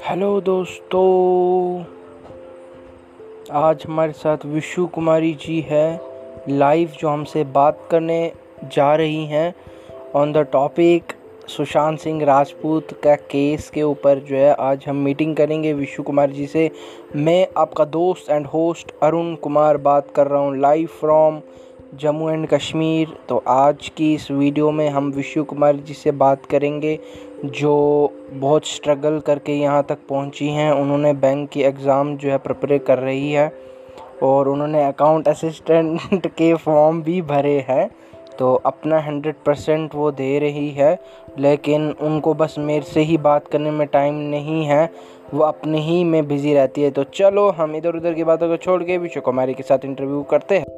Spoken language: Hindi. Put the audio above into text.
हेलो दोस्तों, आज हमारे साथ विशु कुमारी जी है लाइव जो हमसे बात करने जा रही हैं। On the topic Sushant Singh Rajput का केस के ऊपर जो है, आज हम मीटिंग करेंगे विशु कुमार जी से। मैं आपका दोस्त एंड होस्ट अरुण कुमार बात कर रहा हूँ live from Jammu and Kashmir. तो आज की इस वीडियो में हम विशु कुमार जी से बात करेंगे, जो बहुत स्ट्रगल करके यहाँ तक पहुँची हैं। उन्होंने बैंक की एग्ज़ाम जो है प्रिपेयर कर रही है और उन्होंने अकाउंट असिस्टेंट के फॉर्म भी भरे हैं। तो अपना हंड्रेड परसेंट वो दे रही है, लेकिन उनको बस मेरे से ही बात करने में टाइम नहीं है। वो अपने ही में बिज़ी रहती है। तो चलो, हम इधर उधर की बातों को छोड़ के विशु कुमारी के साथ इंटरव्यू करते हैं।